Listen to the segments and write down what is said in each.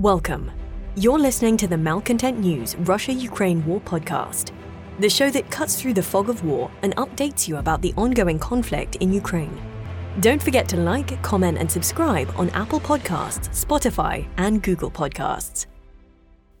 Welcome. You're listening to the Malcontent News Russia Ukraine War podcast, the show that cuts through the fog of war and updates you about the ongoing conflict in Ukraine. Don't forget to like, comment, and subscribe on Apple Podcasts, Spotify, and Google Podcasts.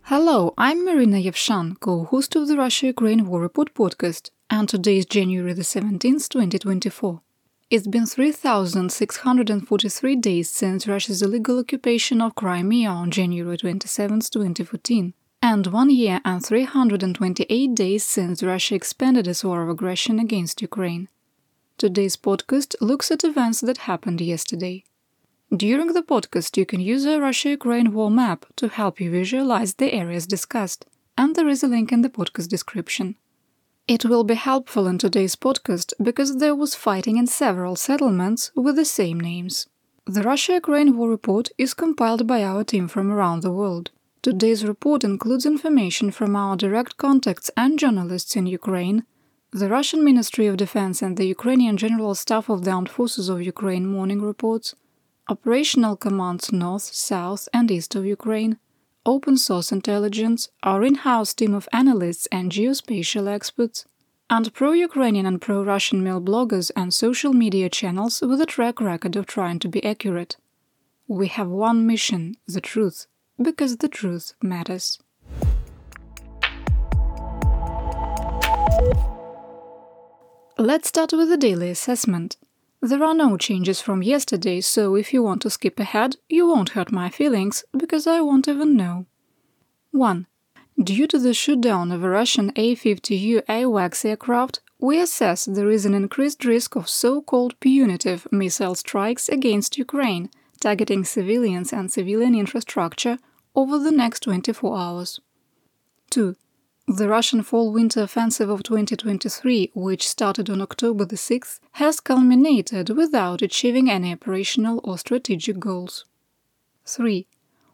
Hello, I'm Marina Yevshan, co host of the Russia Ukraine War Report podcast, and today is January the 17th, 2024. It's been 3,643 days since Russia's illegal occupation of Crimea on January 27, 2014, and one year and 328 days since Russia expanded its war of aggression against Ukraine. Today's podcast looks at events that happened yesterday. During the podcast, you can use a Russia Ukraine war map to help you visualize the areas discussed, and there is a link in the podcast description. It will be helpful in today's podcast because there was fighting in several settlements with the same names. The Russia Ukraine War Report is compiled by our team from around the world. Today's report includes information from our direct contacts and journalists in Ukraine, the Russian Ministry of Defense and the Ukrainian General Staff of the Armed Forces of Ukraine morning reports, operational commands north, south, and east of Ukraine, open source intelligence, our in house team of analysts and geospatial experts, and pro Ukrainian and pro Russian milbloggers and social media channels with a track record of trying to be accurate. We have one mission the truth, because the truth matters. Let's start with the daily assessment. There are no changes from yesterday, so if you want to skip ahead, you won't hurt my feelings, because I won't even know. 1. Due to the shootdown of a Russian A-50U AWACS aircraft, we assess there is an increased risk of so-called punitive missile strikes against Ukraine, targeting civilians and civilian infrastructure over the next 24 hours. 2. The Russian fall-winter offensive of 2023, which started on October the 6th, has culminated without achieving any operational or strategic goals. 3.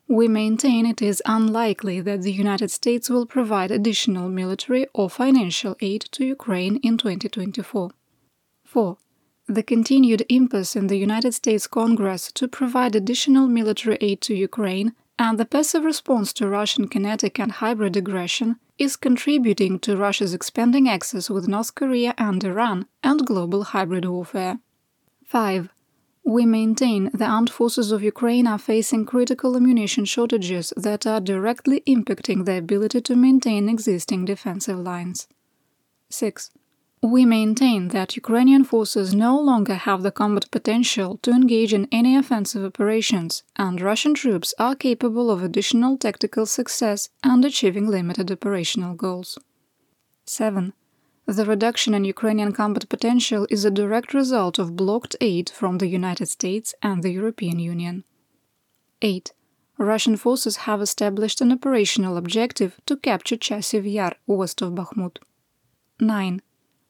We maintain it is unlikely that the United States will provide additional military or financial aid to Ukraine in 2024. 4. The continued impasse in the United States Congress to provide additional military aid to Ukraine and the passive response to Russian kinetic and hybrid aggression is contributing to Russia's expanding axis with North Korea and Iran and global hybrid warfare. 5. We maintain the armed forces of Ukraine are facing critical ammunition shortages that are directly impacting their ability to maintain existing defensive lines. 6. We maintain that Ukrainian forces no longer have the combat potential to engage in any offensive operations, and Russian troops are capable of additional tactical success and achieving limited operational goals. 7. The reduction in Ukrainian combat potential is a direct result of blocked aid from the United States and the European Union. 8. Russian forces have established an operational objective to capture Chasiv Yar west of Bakhmut. 9.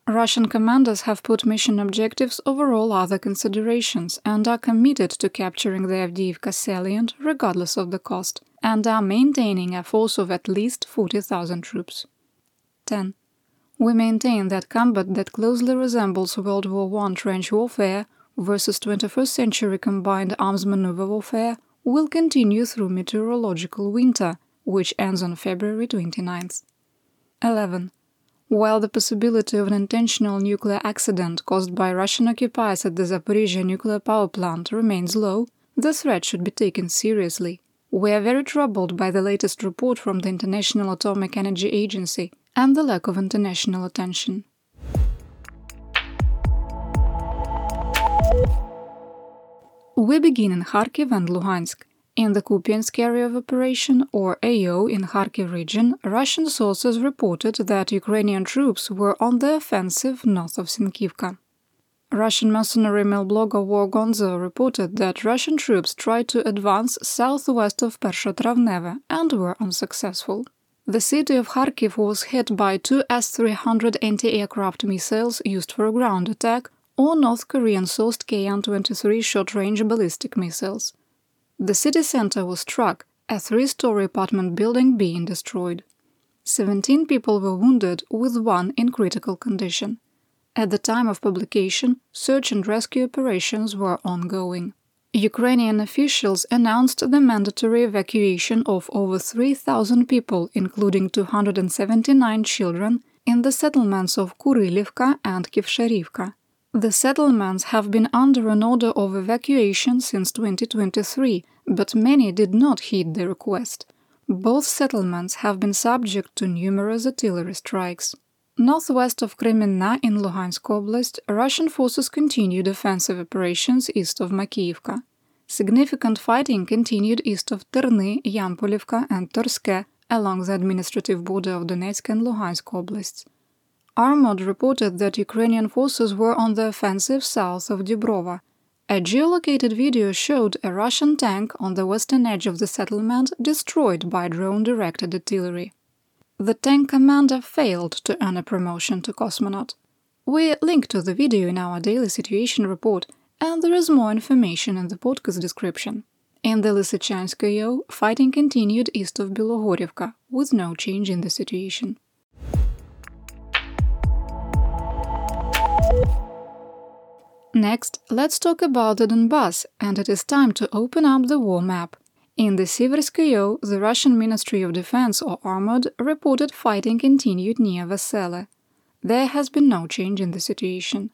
Russian commanders have put mission objectives over all other considerations and are committed to capturing the Avdiivka salient regardless of the cost, and are maintaining a force of at least 40,000 troops. 10. We maintain that combat that closely resembles World War I trench warfare versus 21st century combined arms maneuver warfare will continue through meteorological winter, which ends on February 29th. 11. While the possibility of an intentional nuclear accident caused by Russian occupiers at the Zaporizhzhia nuclear power plant remains low, the threat should be taken seriously. We are very troubled by the latest report from the International Atomic Energy Agency and the lack of international attention. We begin in Kharkiv and Luhansk. In the Kupiansk area of operation, or AO, in Kharkiv region, Russian sources reported that Ukrainian troops were on the offensive north of Sinkivka. Russian mercenary milblogger War Gonzo reported that Russian troops tried to advance southwest of Pershetravneve and were unsuccessful. The city of Kharkiv was hit by two S 300 anti aircraft missiles used for a ground attack or North Korean sourced KN 23 short range ballistic missiles. The city center was struck, a three story apartment building being destroyed. 17 people were wounded, with one in critical condition. At the time of publication, search and rescue operations were ongoing. Ukrainian officials announced the mandatory evacuation of over 3,000 people, including 279 children, in the settlements of Kurilivka and Kivsharivka. The settlements have been under an order of evacuation since 2023, but many did not heed the request. Both settlements have been subject to numerous artillery strikes. Northwest of Kreminna in Luhansk Oblast, Russian forces continued offensive operations east of Makiyivka. Significant fighting continued east of Terny, Yampolivka, and Torske along the administrative border of Donetsk and Luhansk Oblasts. RuMoD reported that Ukrainian forces were on the offensive south of Dubrova. A geolocated video showed a Russian tank on the western edge of the settlement destroyed by drone directed artillery. The tank commander failed to earn a promotion to cosmonaut. We link to the video in our daily situation report, and there is more information in the podcast description. In the Lysychansk AO, fighting continued east of Bilohorivka, with no change in the situation. Next, let's talk about the Donbas, and it is time to open up the war map. In the Siversk AO, the Russian Ministry of Defense or RuMoD reported fighting continued near Vesele. There has been no change in the situation.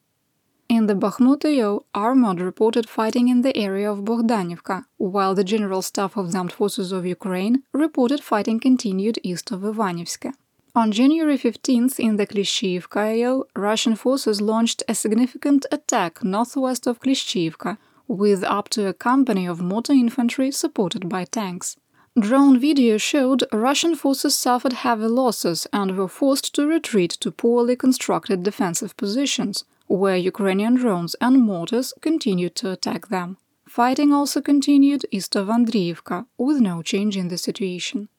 In the Bakhmut AO, RuMoD reported fighting in the area of Bogdanivka, while the General Staff of the Armed Forces of Ukraine reported fighting continued east of Ivanivsk. On January 15th, in the Klishchiivka AO, Russian forces launched a significant attack northwest of Klishchiivka, with up to a company of motor infantry supported by tanks. Drone video showed Russian forces suffered heavy losses and were forced to retreat to poorly constructed defensive positions, where Ukrainian drones and mortars continued to attack them. Fighting also continued east of Andriivka, with no change in the situation.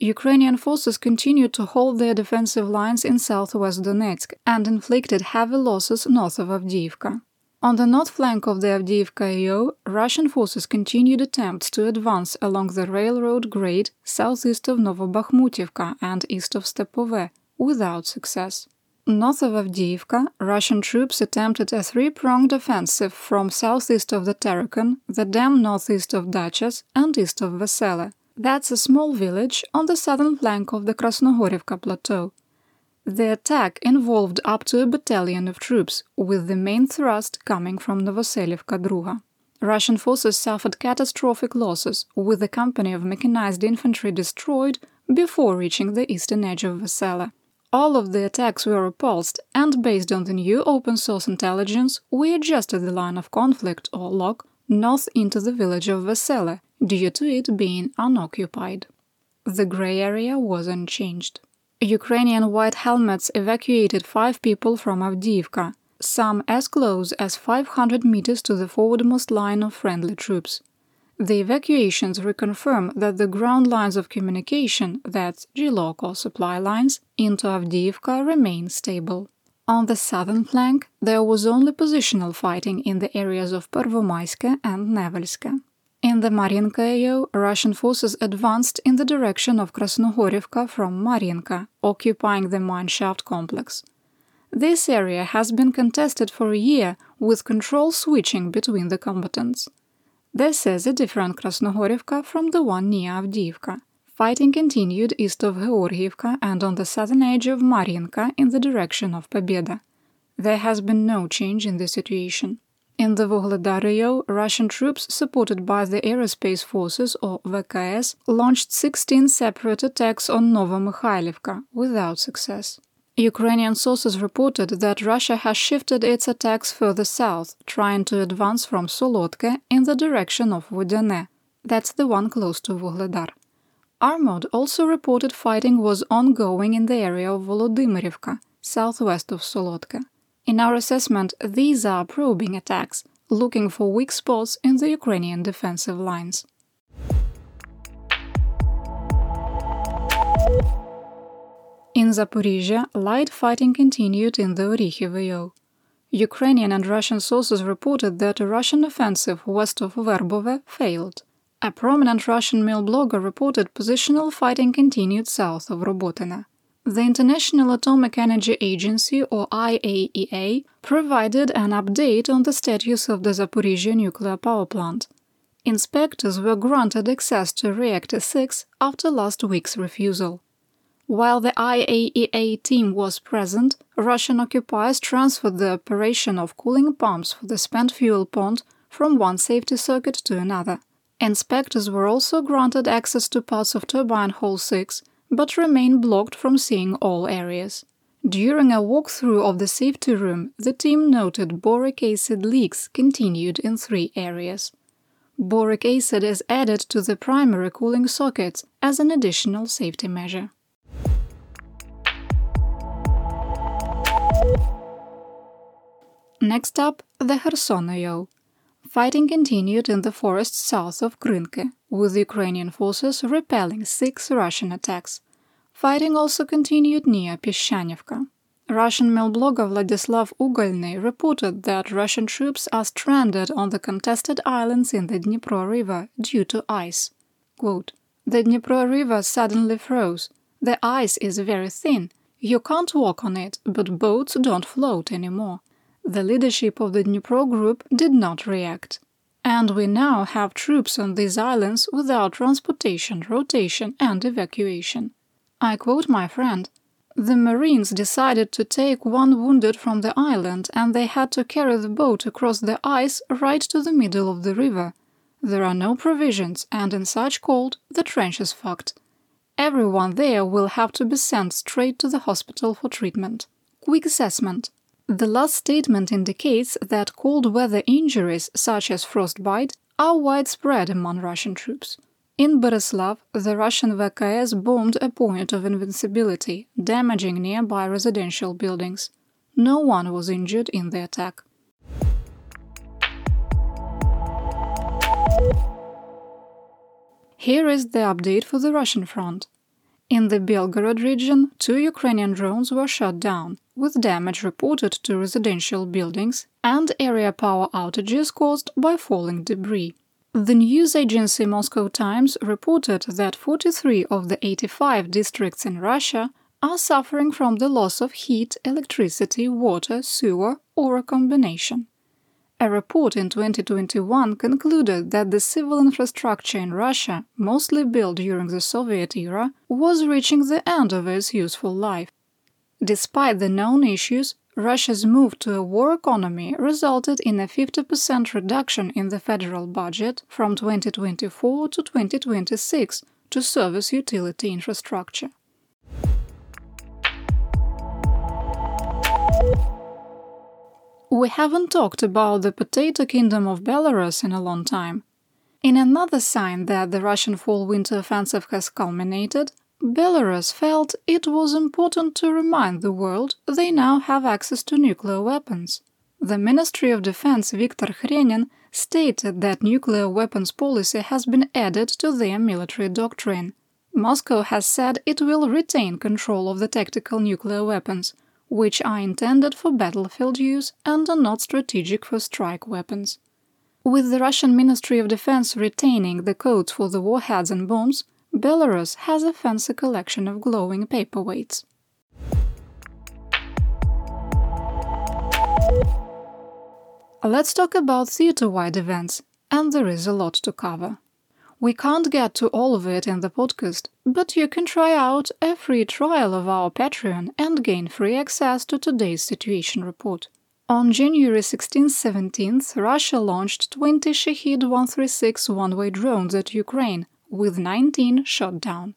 Ukrainian forces continued to hold their defensive lines in southwest Donetsk and inflicted heavy losses north of Avdiivka. On the north flank of the Avdiivka AO, Russian forces continued attempts to advance along the railroad grade southeast of Novobakhmutivka and east of Stepove, without success. North of Avdiivka, Russian troops attempted a three-pronged offensive from southeast of the Terrikon, the dam northeast of Dachas, and east of Vesele. That's a small village on the southern flank of the Krasnohorivka plateau. The attack involved up to a battalion of troops, with the main thrust coming from Novoselivka Druga. Russian forces suffered catastrophic losses, with a company of mechanized infantry destroyed before reaching the eastern edge of Vesele. All of the attacks were repulsed, and based on the new open source intelligence, we adjusted the line of conflict, or LOC, north into the village of Vesele, due to it being unoccupied. The gray area was unchanged. Ukrainian white helmets evacuated five people from Avdiivka, some as close as 500 meters to the forwardmost line of friendly troops. The evacuations reconfirm that the ground lines of communication, that's GLOC or supply lines, into Avdiivka remain stable. On the southern flank, there was only positional fighting in the areas of Pervomaiske and Nevelske. In the Mariinka AO, Russian forces advanced in the direction of Krasnohorivka from Mariinka, occupying the mineshaft complex. This area has been contested for a year, with control switching between the combatants. This is a different Krasnohorivka from the one near Avdiivka. Fighting continued east of Georgiivka and on the southern edge of Mariinka in the direction of Pobeda. There has been no change in the situation. In the Vuhledar AO, Russian troops, supported by the Aerospace Forces or VKS, launched 16 separate attacks on Novomykhailivka without success. Ukrainian sources reported that Russia has shifted its attacks further south, trying to advance from Solodke in the direction of Vodyane. That's the one close to Vuhledar. RuMoD also reported fighting was ongoing in the area of Volodymyrivka, southwest of Solotka. In our assessment, these are probing attacks, looking for weak spots in the Ukrainian defensive lines. In Zaporizhzhia, light fighting continued in the Orikhiv Ukrainian and Russian sources reported that a Russian offensive west of Verbove failed. A prominent Russian milblogger reported positional fighting continued south of Robotyne. The International Atomic Energy Agency, or IAEA, provided an update on the status of the Zaporizhzhia nuclear power plant. Inspectors were granted access to Reactor 6 after last week's refusal. While the IAEA team was present, Russian occupiers transferred the operation of cooling pumps for the spent fuel pond from one safety circuit to another. Inspectors were also granted access to parts of turbine hall 6, but remained blocked from seeing all areas. During a walkthrough of the safety room, the team noted boric acid leaks continued in three areas. Boric acid is added to the primary cooling sockets as an additional safety measure. Next up, the Kherson AO. Fighting continued in the forests south of Krynky, with Ukrainian forces repelling six Russian attacks. Fighting also continued near Peshchanivka. Russian milblogger Vladislav Ugolny reported that Russian troops are stranded on the contested islands in the Dnipro River due to ice. Quote, the Dnipro River suddenly froze. The ice is very thin. You can't walk on it, but boats don't float anymore the leadership of the Dnipro group did not react. And we now have troops on these islands without transportation, rotation, and evacuation. I quote my friend The Marines decided to take one wounded from the island and they had to carry the boat across the ice right to the middle of the river. There are no provisions, and in such cold, the trench is fucked. Everyone there will have to be sent straight to the hospital for treatment. Quick assessment the last statement indicates that cold weather injuries, such as frostbite, are widespread among Russian troops. In Bereslav, the Russian VKS bombed a point of invincibility, damaging nearby residential buildings. No one was injured in the attack. Here is the update for the Russian front. In the Belgorod region, two Ukrainian drones were shot down, with damage reported to residential buildings and area power outages caused by falling debris. The news agency Moscow Times reported that 43 of the 85 districts in Russia are suffering from the loss of heat, electricity, water, sewer, or a combination. A report in 2021 concluded that the civil infrastructure in Russia, mostly built during the Soviet era, was reaching the end of its useful life. Despite the known issues, Russia's move to a war economy resulted in a 50% reduction in the federal budget from 2024 to 2026 to service utility infrastructure. We haven't talked about the potato kingdom of Belarus in a long time. In another sign that the Russian fall winter offensive has culminated, Belarus felt it was important to remind the world they now have access to nuclear weapons. The Ministry of Defense Viktor Khrenin stated that nuclear weapons policy has been added to their military doctrine. Moscow has said it will retain control of the tactical nuclear weapons, which are intended for battlefield use and are not strategic for strike weapons. With the Russian Ministry of Defense retaining the codes for the warheads and bombs, Belarus has a fancy collection of glowing paperweights. Let's talk about theater-wide events, and there is a lot to cover. We can't get to all of it in the podcast, but you can try out a free trial of our Patreon and gain free access to today's situation report. On January 16-17th, Russia launched 20 Shahed 136 one-way drones at Ukraine, with 19 shot down.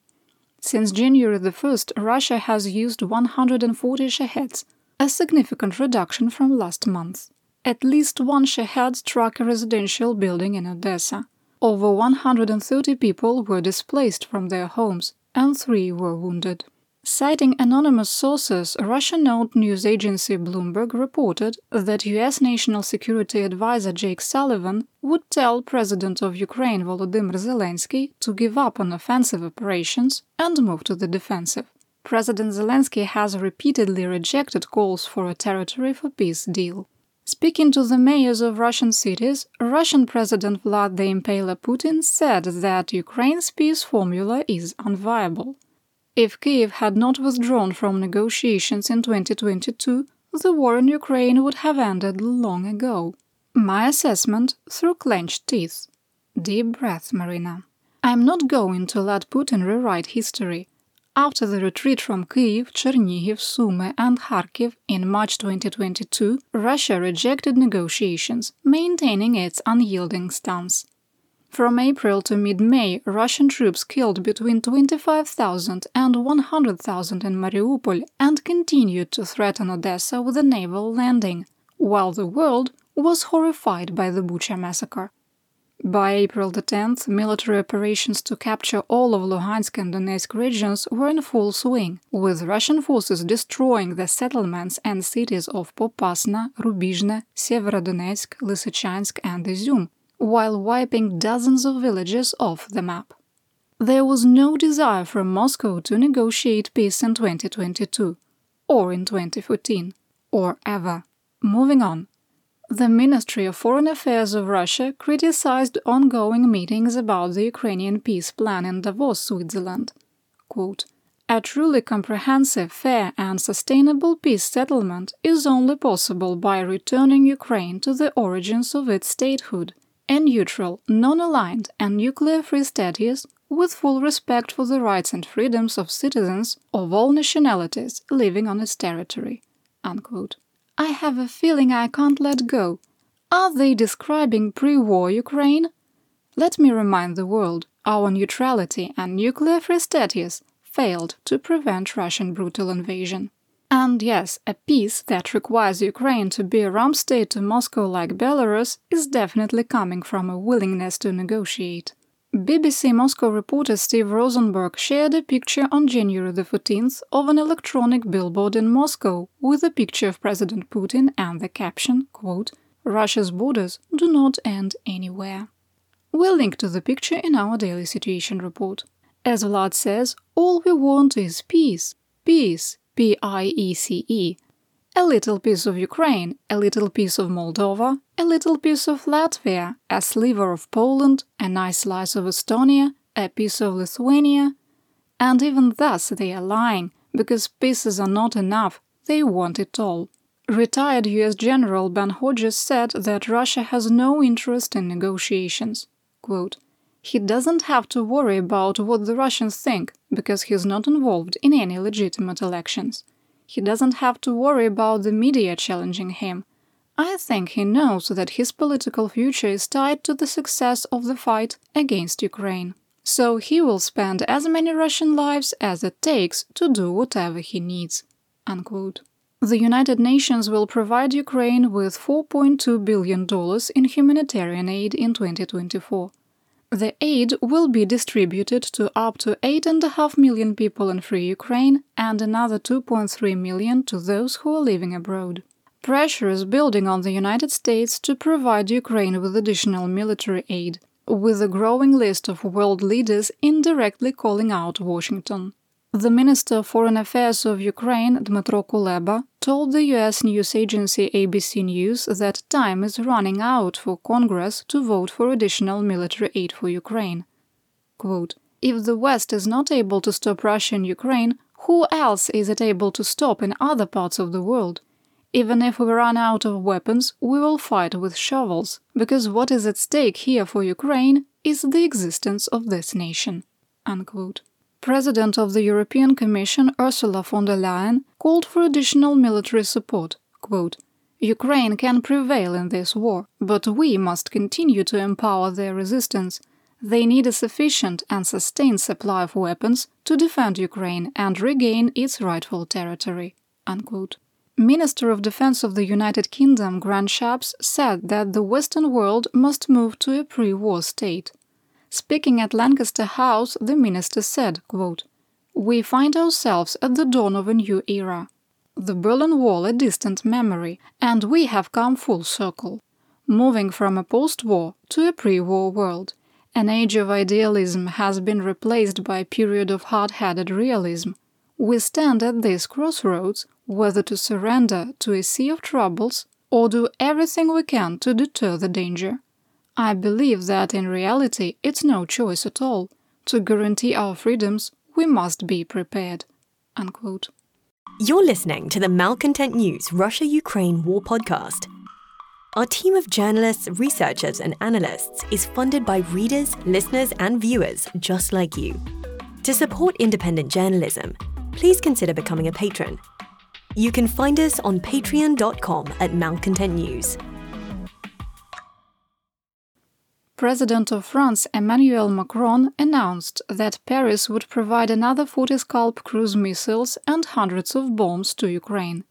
Since January 1st, Russia has used 140 Shaheds, a significant reduction from last month. At least one Shahed struck a residential building in Odessa. Over 130 people were displaced from their homes and three were wounded. Citing anonymous sources, Russian-owned news agency Bloomberg reported that US National Security Advisor Jake Sullivan would tell President of Ukraine Volodymyr Zelensky to give up on offensive operations and move to the defensive. President Zelensky has repeatedly rejected calls for a territory for peace deal. Speaking to the mayors of Russian cities, Russian President Vladimir Impaler Putin said that Ukraine's peace formula is unviable. If Kiev had not withdrawn from negotiations in 2022, the war in Ukraine would have ended long ago. My assessment through clenched teeth. Deep breath, Marina. I'm not going to let Putin rewrite history. After the retreat from Kyiv, Chernihiv, Sumy, and Kharkiv in March 2022, Russia rejected negotiations, maintaining its unyielding stance. From April to mid May, Russian troops killed between 25,000 and 100,000 in Mariupol and continued to threaten Odessa with a naval landing, while the world was horrified by the Bucha massacre. By April the 10th, military operations to capture all of Luhansk and Donetsk regions were in full swing, with Russian forces destroying the settlements and cities of Popasna, Rubizhne, Severodonetsk, Lysychansk, and Izum, while wiping dozens of villages off the map. There was no desire from Moscow to negotiate peace in 2022, or in 2014, or ever. Moving on. The Ministry of Foreign Affairs of Russia criticized ongoing meetings about the Ukrainian peace plan in Davos, Switzerland. Quote, a truly comprehensive, fair, and sustainable peace settlement is only possible by returning Ukraine to the origins of its statehood a neutral, non-aligned and nuclear-free status with full respect for the rights and freedoms of citizens of all nationalities living on its territory. Unquote. I have a feeling I can't let go. Are they describing pre-war Ukraine? Let me remind the world, our neutrality and nuclear-free status failed to prevent Russian brutal invasion. And yes, a peace that requires Ukraine to be a rump state to Moscow like Belarus is definitely coming from a willingness to negotiate. BBC Moscow reporter Steve Rosenberg shared a picture on January the 14th of an electronic billboard in Moscow with a picture of President Putin and the caption, quote, Russia's borders do not end anywhere. We'll link to the picture in our daily situation report. As Vlad says, all we want is peace. Peace, P I E C E, a little piece of Ukraine, a little piece of Moldova, a little piece of Latvia, a sliver of Poland, a nice slice of Estonia, a piece of Lithuania. And even thus they are lying, because pieces are not enough, they want it all. Retired US General Ben Hodges said that Russia has no interest in negotiations. Quote, he doesn't have to worry about what the Russians think because he's not involved in any legitimate elections. He doesn't have to worry about the media challenging him. I think he knows that his political future is tied to the success of the fight against Ukraine. So he will spend as many Russian lives as it takes to do whatever he needs. Unquote. The United Nations will provide Ukraine with $4.2 billion in humanitarian aid in 2024. The aid will be distributed to up to 8.5 million people in free Ukraine and another 2.3 million to those who are living abroad. Pressure is building on the United States to provide Ukraine with additional military aid, with a growing list of world leaders indirectly calling out Washington. The Minister of Foreign Affairs of Ukraine, Dmytro Kuleba, told the US news agency ABC News that time is running out for Congress to vote for additional military aid for Ukraine. Quote, if the West is not able to stop Russia in Ukraine, who else is it able to stop in other parts of the world? Even if we run out of weapons, we will fight with shovels, because what is at stake here for Ukraine is the existence of this nation. Unquote. President of the European Commission Ursula von der Leyen called for additional military support. Quote, Ukraine can prevail in this war, but we must continue to empower their resistance. They need a sufficient and sustained supply of weapons to defend Ukraine and regain its rightful territory. Unquote. Minister of Defense of the United Kingdom Grant Shapps said that the Western world must move to a pre war state. Speaking at Lancaster House, the minister said, quote, We find ourselves at the dawn of a new era. The Berlin Wall a distant memory, and we have come full circle, moving from a post war to a pre war world. An age of idealism has been replaced by a period of hard headed realism. We stand at this crossroads whether to surrender to a sea of troubles or do everything we can to deter the danger. I believe that in reality it's no choice at all. To guarantee our freedoms, we must be prepared. Unquote. You're listening to the Malcontent News Russia Ukraine War Podcast. Our team of journalists, researchers, and analysts is funded by readers, listeners, and viewers just like you. To support independent journalism, please consider becoming a patron. You can find us on patreon.com at Malcontent News. President of France Emmanuel Macron announced that Paris would provide another 40 Scalp cruise missiles and hundreds of bombs to Ukraine.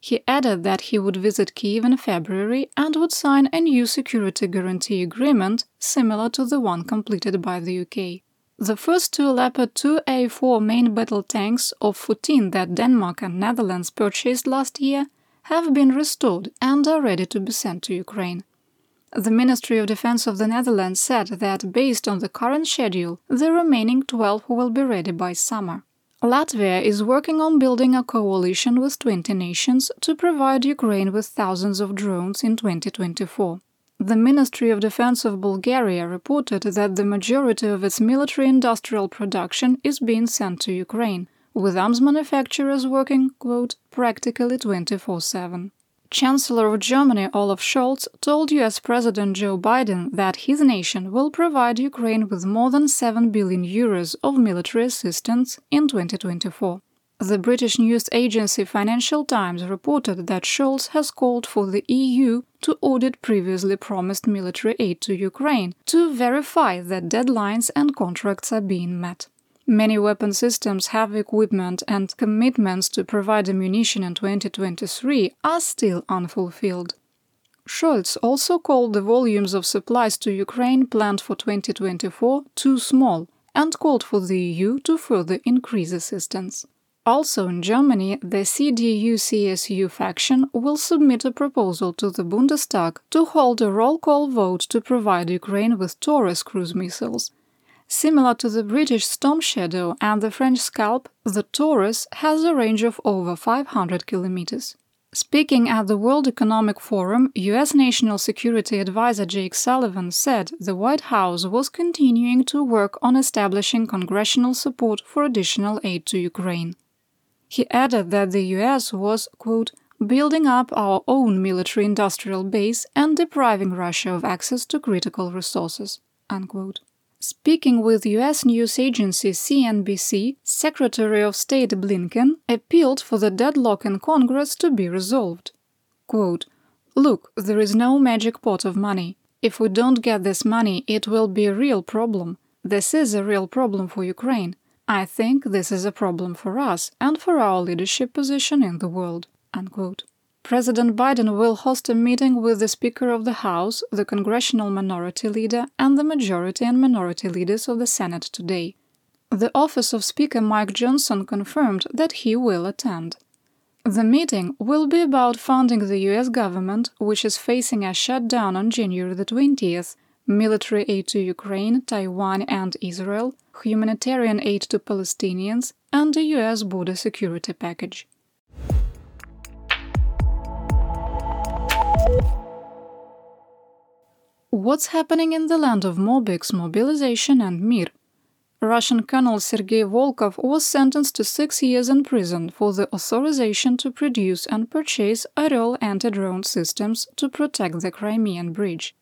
He added that he would visit Kiev in February and would sign a new security guarantee agreement similar to the one completed by the UK. The first two Leopard 2A4 main battle tanks of 14 that Denmark and Netherlands purchased last year have been restored and are ready to be sent to Ukraine. The Ministry of Defense of the Netherlands said that based on the current schedule, the remaining 12 will be ready by summer. Latvia is working on building a coalition with 20 nations to provide Ukraine with thousands of drones in 2024. The Ministry of Defense of Bulgaria reported that the majority of its military industrial production is being sent to Ukraine, with arms manufacturers working, quote, practically 24 7. Chancellor of Germany Olaf Scholz told US President Joe Biden that his nation will provide Ukraine with more than 7 billion euros of military assistance in 2024. The British news agency Financial Times reported that Scholz has called for the EU to audit previously promised military aid to Ukraine to verify that deadlines and contracts are being met. Many weapon systems have equipment and commitments to provide ammunition in 2023 are still unfulfilled. Scholz also called the volumes of supplies to Ukraine planned for 2024 too small and called for the EU to further increase assistance. Also in Germany, the CDU-CSU faction will submit a proposal to the Bundestag to hold a roll call vote to provide Ukraine with Taurus cruise missiles, Similar to the British Storm Shadow and the French Scalp, the Taurus has a range of over 500 kilometers. Speaking at the World Economic Forum, US National Security Advisor Jake Sullivan said the White House was continuing to work on establishing congressional support for additional aid to Ukraine. He added that the US was, quote, building up our own military industrial base and depriving Russia of access to critical resources, unquote. Speaking with US news agency CNBC, Secretary of State Blinken appealed for the deadlock in Congress to be resolved. Quote, Look, there is no magic pot of money. If we don't get this money, it will be a real problem. This is a real problem for Ukraine. I think this is a problem for us and for our leadership position in the world. Unquote. President Biden will host a meeting with the Speaker of the House, the Congressional Minority Leader, and the Majority and Minority Leaders of the Senate today. The office of Speaker Mike Johnson confirmed that he will attend. The meeting will be about funding the US government, which is facing a shutdown on January the 20th, military aid to Ukraine, Taiwan, and Israel, humanitarian aid to Palestinians, and a US border security package. What's happening in the land of Mobiks, mobilization, and Mir? Russian Colonel Sergei Volkov was sentenced to six years in prison for the authorization to produce and purchase Orel anti-drone systems to protect the Crimean Bridge.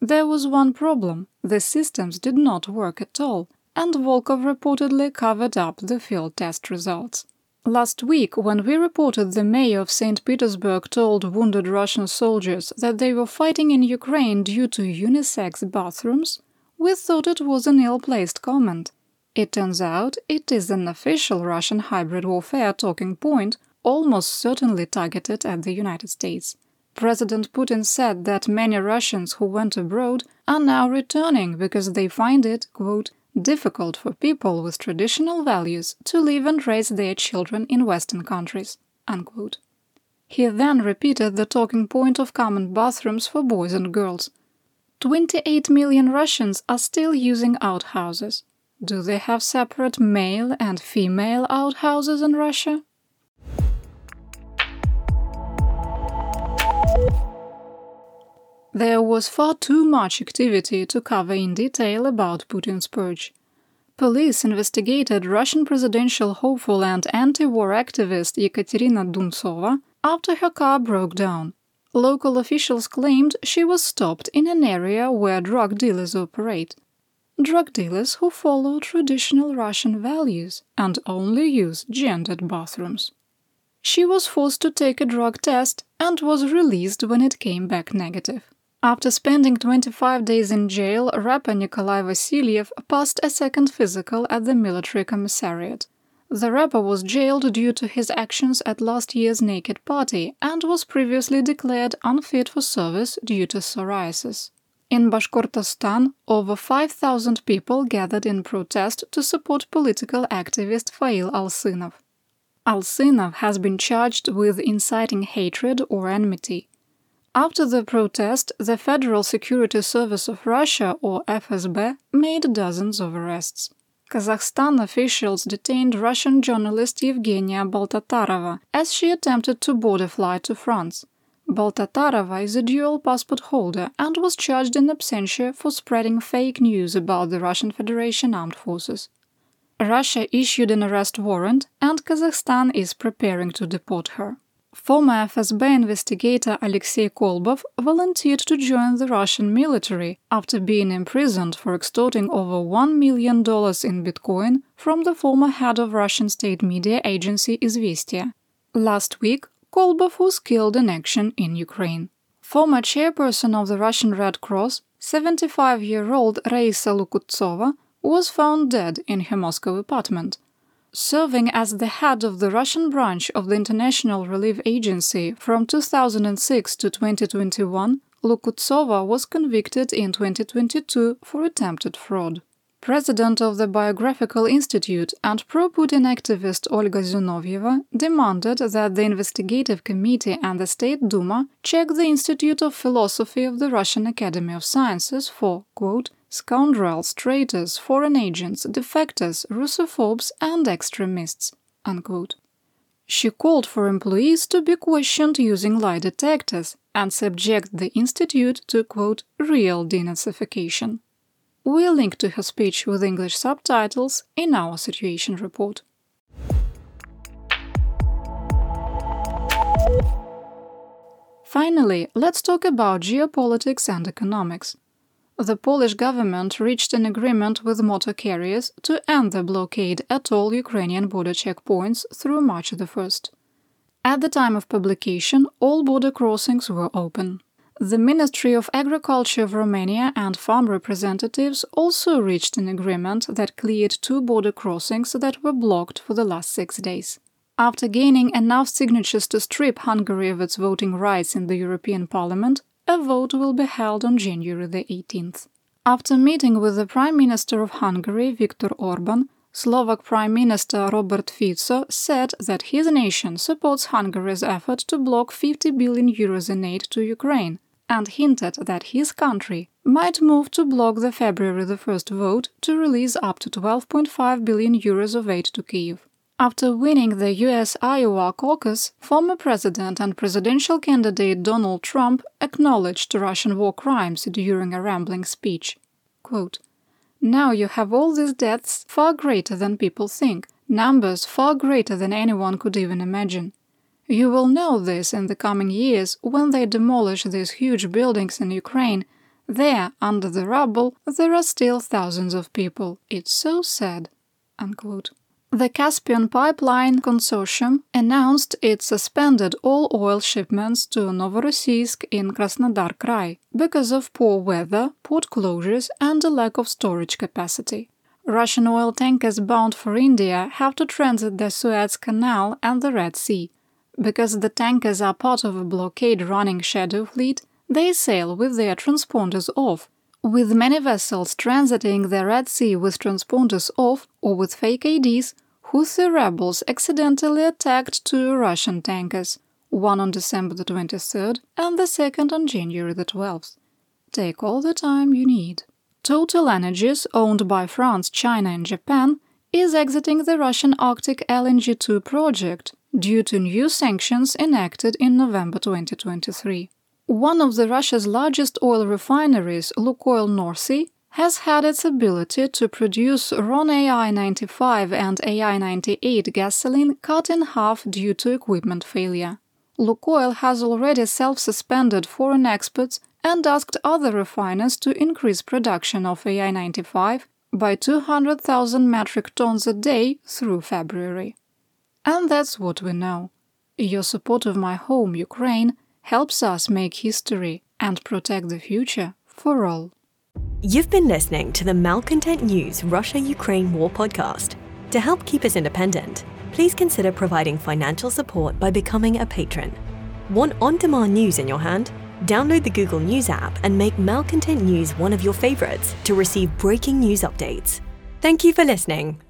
There was one problem the systems did not work at all, and Volkov reportedly covered up the field test results. Last week, when we reported the mayor of St. Petersburg told wounded Russian soldiers that they were fighting in Ukraine due to unisex bathrooms, we thought it was an ill placed comment. It turns out it is an official Russian hybrid warfare talking point, almost certainly targeted at the United States. President Putin said that many Russians who went abroad are now returning because they find it, quote, difficult for people with traditional values to live and raise their children in Western countries. Unquote. He then repeated the talking point of common bathrooms for boys and girls. 28 million Russians are still using outhouses. Do they have separate male and female outhouses in Russia? There was far too much activity to cover in detail about Putin's purge. Police investigated Russian presidential hopeful and anti war activist Yekaterina Duntsova after her car broke down. Local officials claimed she was stopped in an area where drug dealers operate. Drug dealers who follow traditional Russian values and only use gendered bathrooms. She was forced to take a drug test and was released when it came back negative. After spending 25 days in jail, rapper Nikolai Vasilyev passed a second physical at the military commissariat. The rapper was jailed due to his actions at last year's Naked Party and was previously declared unfit for service due to psoriasis. In Bashkortostan, over 5,000 people gathered in protest to support political activist Fail Alsynov. Alsynov has been charged with inciting hatred or enmity. After the protest, the Federal Security Service of Russia, or FSB, made dozens of arrests. Kazakhstan officials detained Russian journalist Evgenia Baltatarova as she attempted to board a flight to France. Baltatarova is a dual passport holder and was charged in absentia for spreading fake news about the Russian Federation armed forces. Russia issued an arrest warrant, and Kazakhstan is preparing to deport her. Former FSB investigator Alexei Kolbov volunteered to join the Russian military after being imprisoned for extorting over $1 million in Bitcoin from the former head of Russian state media agency Izvestia. Last week, Kolbov was killed in action in Ukraine. Former chairperson of the Russian Red Cross, 75 year old Raisa Lukutsova, was found dead in her Moscow apartment serving as the head of the Russian branch of the International Relief Agency from 2006 to 2021, Lukutsova was convicted in 2022 for attempted fraud. President of the Biographical Institute and pro Putin activist Olga Zinovieva demanded that the investigative committee and the State Duma check the Institute of Philosophy of the Russian Academy of Sciences for, quote, scoundrels, traitors, foreign agents, defectors, Russophobes, and extremists. Unquote. She called for employees to be questioned using lie detectors and subject the institute to, quote, real denazification. We'll link to her speech with English subtitles in our situation report. Finally, let's talk about geopolitics and economics the Polish government reached an agreement with motor carriers to end the blockade at all Ukrainian border checkpoints through March the 1st. At the time of publication, all border crossings were open. The Ministry of Agriculture of Romania and farm representatives also reached an agreement that cleared two border crossings that were blocked for the last six days. After gaining enough signatures to strip Hungary of its voting rights in the European Parliament, a vote will be held on January the 18th. After meeting with the Prime Minister of Hungary, Viktor Orban, Slovak Prime Minister Robert Fico said that his nation supports Hungary's effort to block 50 billion euros in aid to Ukraine and hinted that his country might move to block the February the 1st vote to release up to 12.5 billion euros of aid to Kiev. After winning the US Iowa caucus, former president and presidential candidate Donald Trump acknowledged Russian war crimes during a rambling speech. Quote, now you have all these deaths far greater than people think, numbers far greater than anyone could even imagine. You will know this in the coming years when they demolish these huge buildings in Ukraine. There, under the rubble, there are still thousands of people. It's so sad. Unquote. The Caspian Pipeline Consortium announced it suspended all oil shipments to Novorossiysk in Krasnodar Krai because of poor weather, port closures, and a lack of storage capacity. Russian oil tankers bound for India have to transit the Suez Canal and the Red Sea. Because the tankers are part of a blockade running shadow fleet, they sail with their transponders off, With many vessels transiting the Red Sea with transponders off or with fake IDs, Houthi rebels accidentally attacked two Russian tankers, one on December the 23rd and the second on January the 12th. Take all the time you need. Total Energies, owned by France, China, and Japan, is exiting the Russian Arctic LNG 2 project due to new sanctions enacted in November 2023. One of the Russia's largest oil refineries, Lukoil NORSI, has had its ability to produce RON AI-95 and AI-98 gasoline cut in half due to equipment failure. Lukoil has already self-suspended foreign exports and asked other refiners to increase production of AI-95 by 200,000 metric tons a day through February. And that's what we know. Your support of my home, Ukraine, helps us make history and protect the future for all. You've been listening to the Malcontent News Russia Ukraine War podcast. To help keep us independent, please consider providing financial support by becoming a patron. Want on demand news in your hand? Download the Google News app and make Malcontent News one of your favorites to receive breaking news updates. Thank you for listening.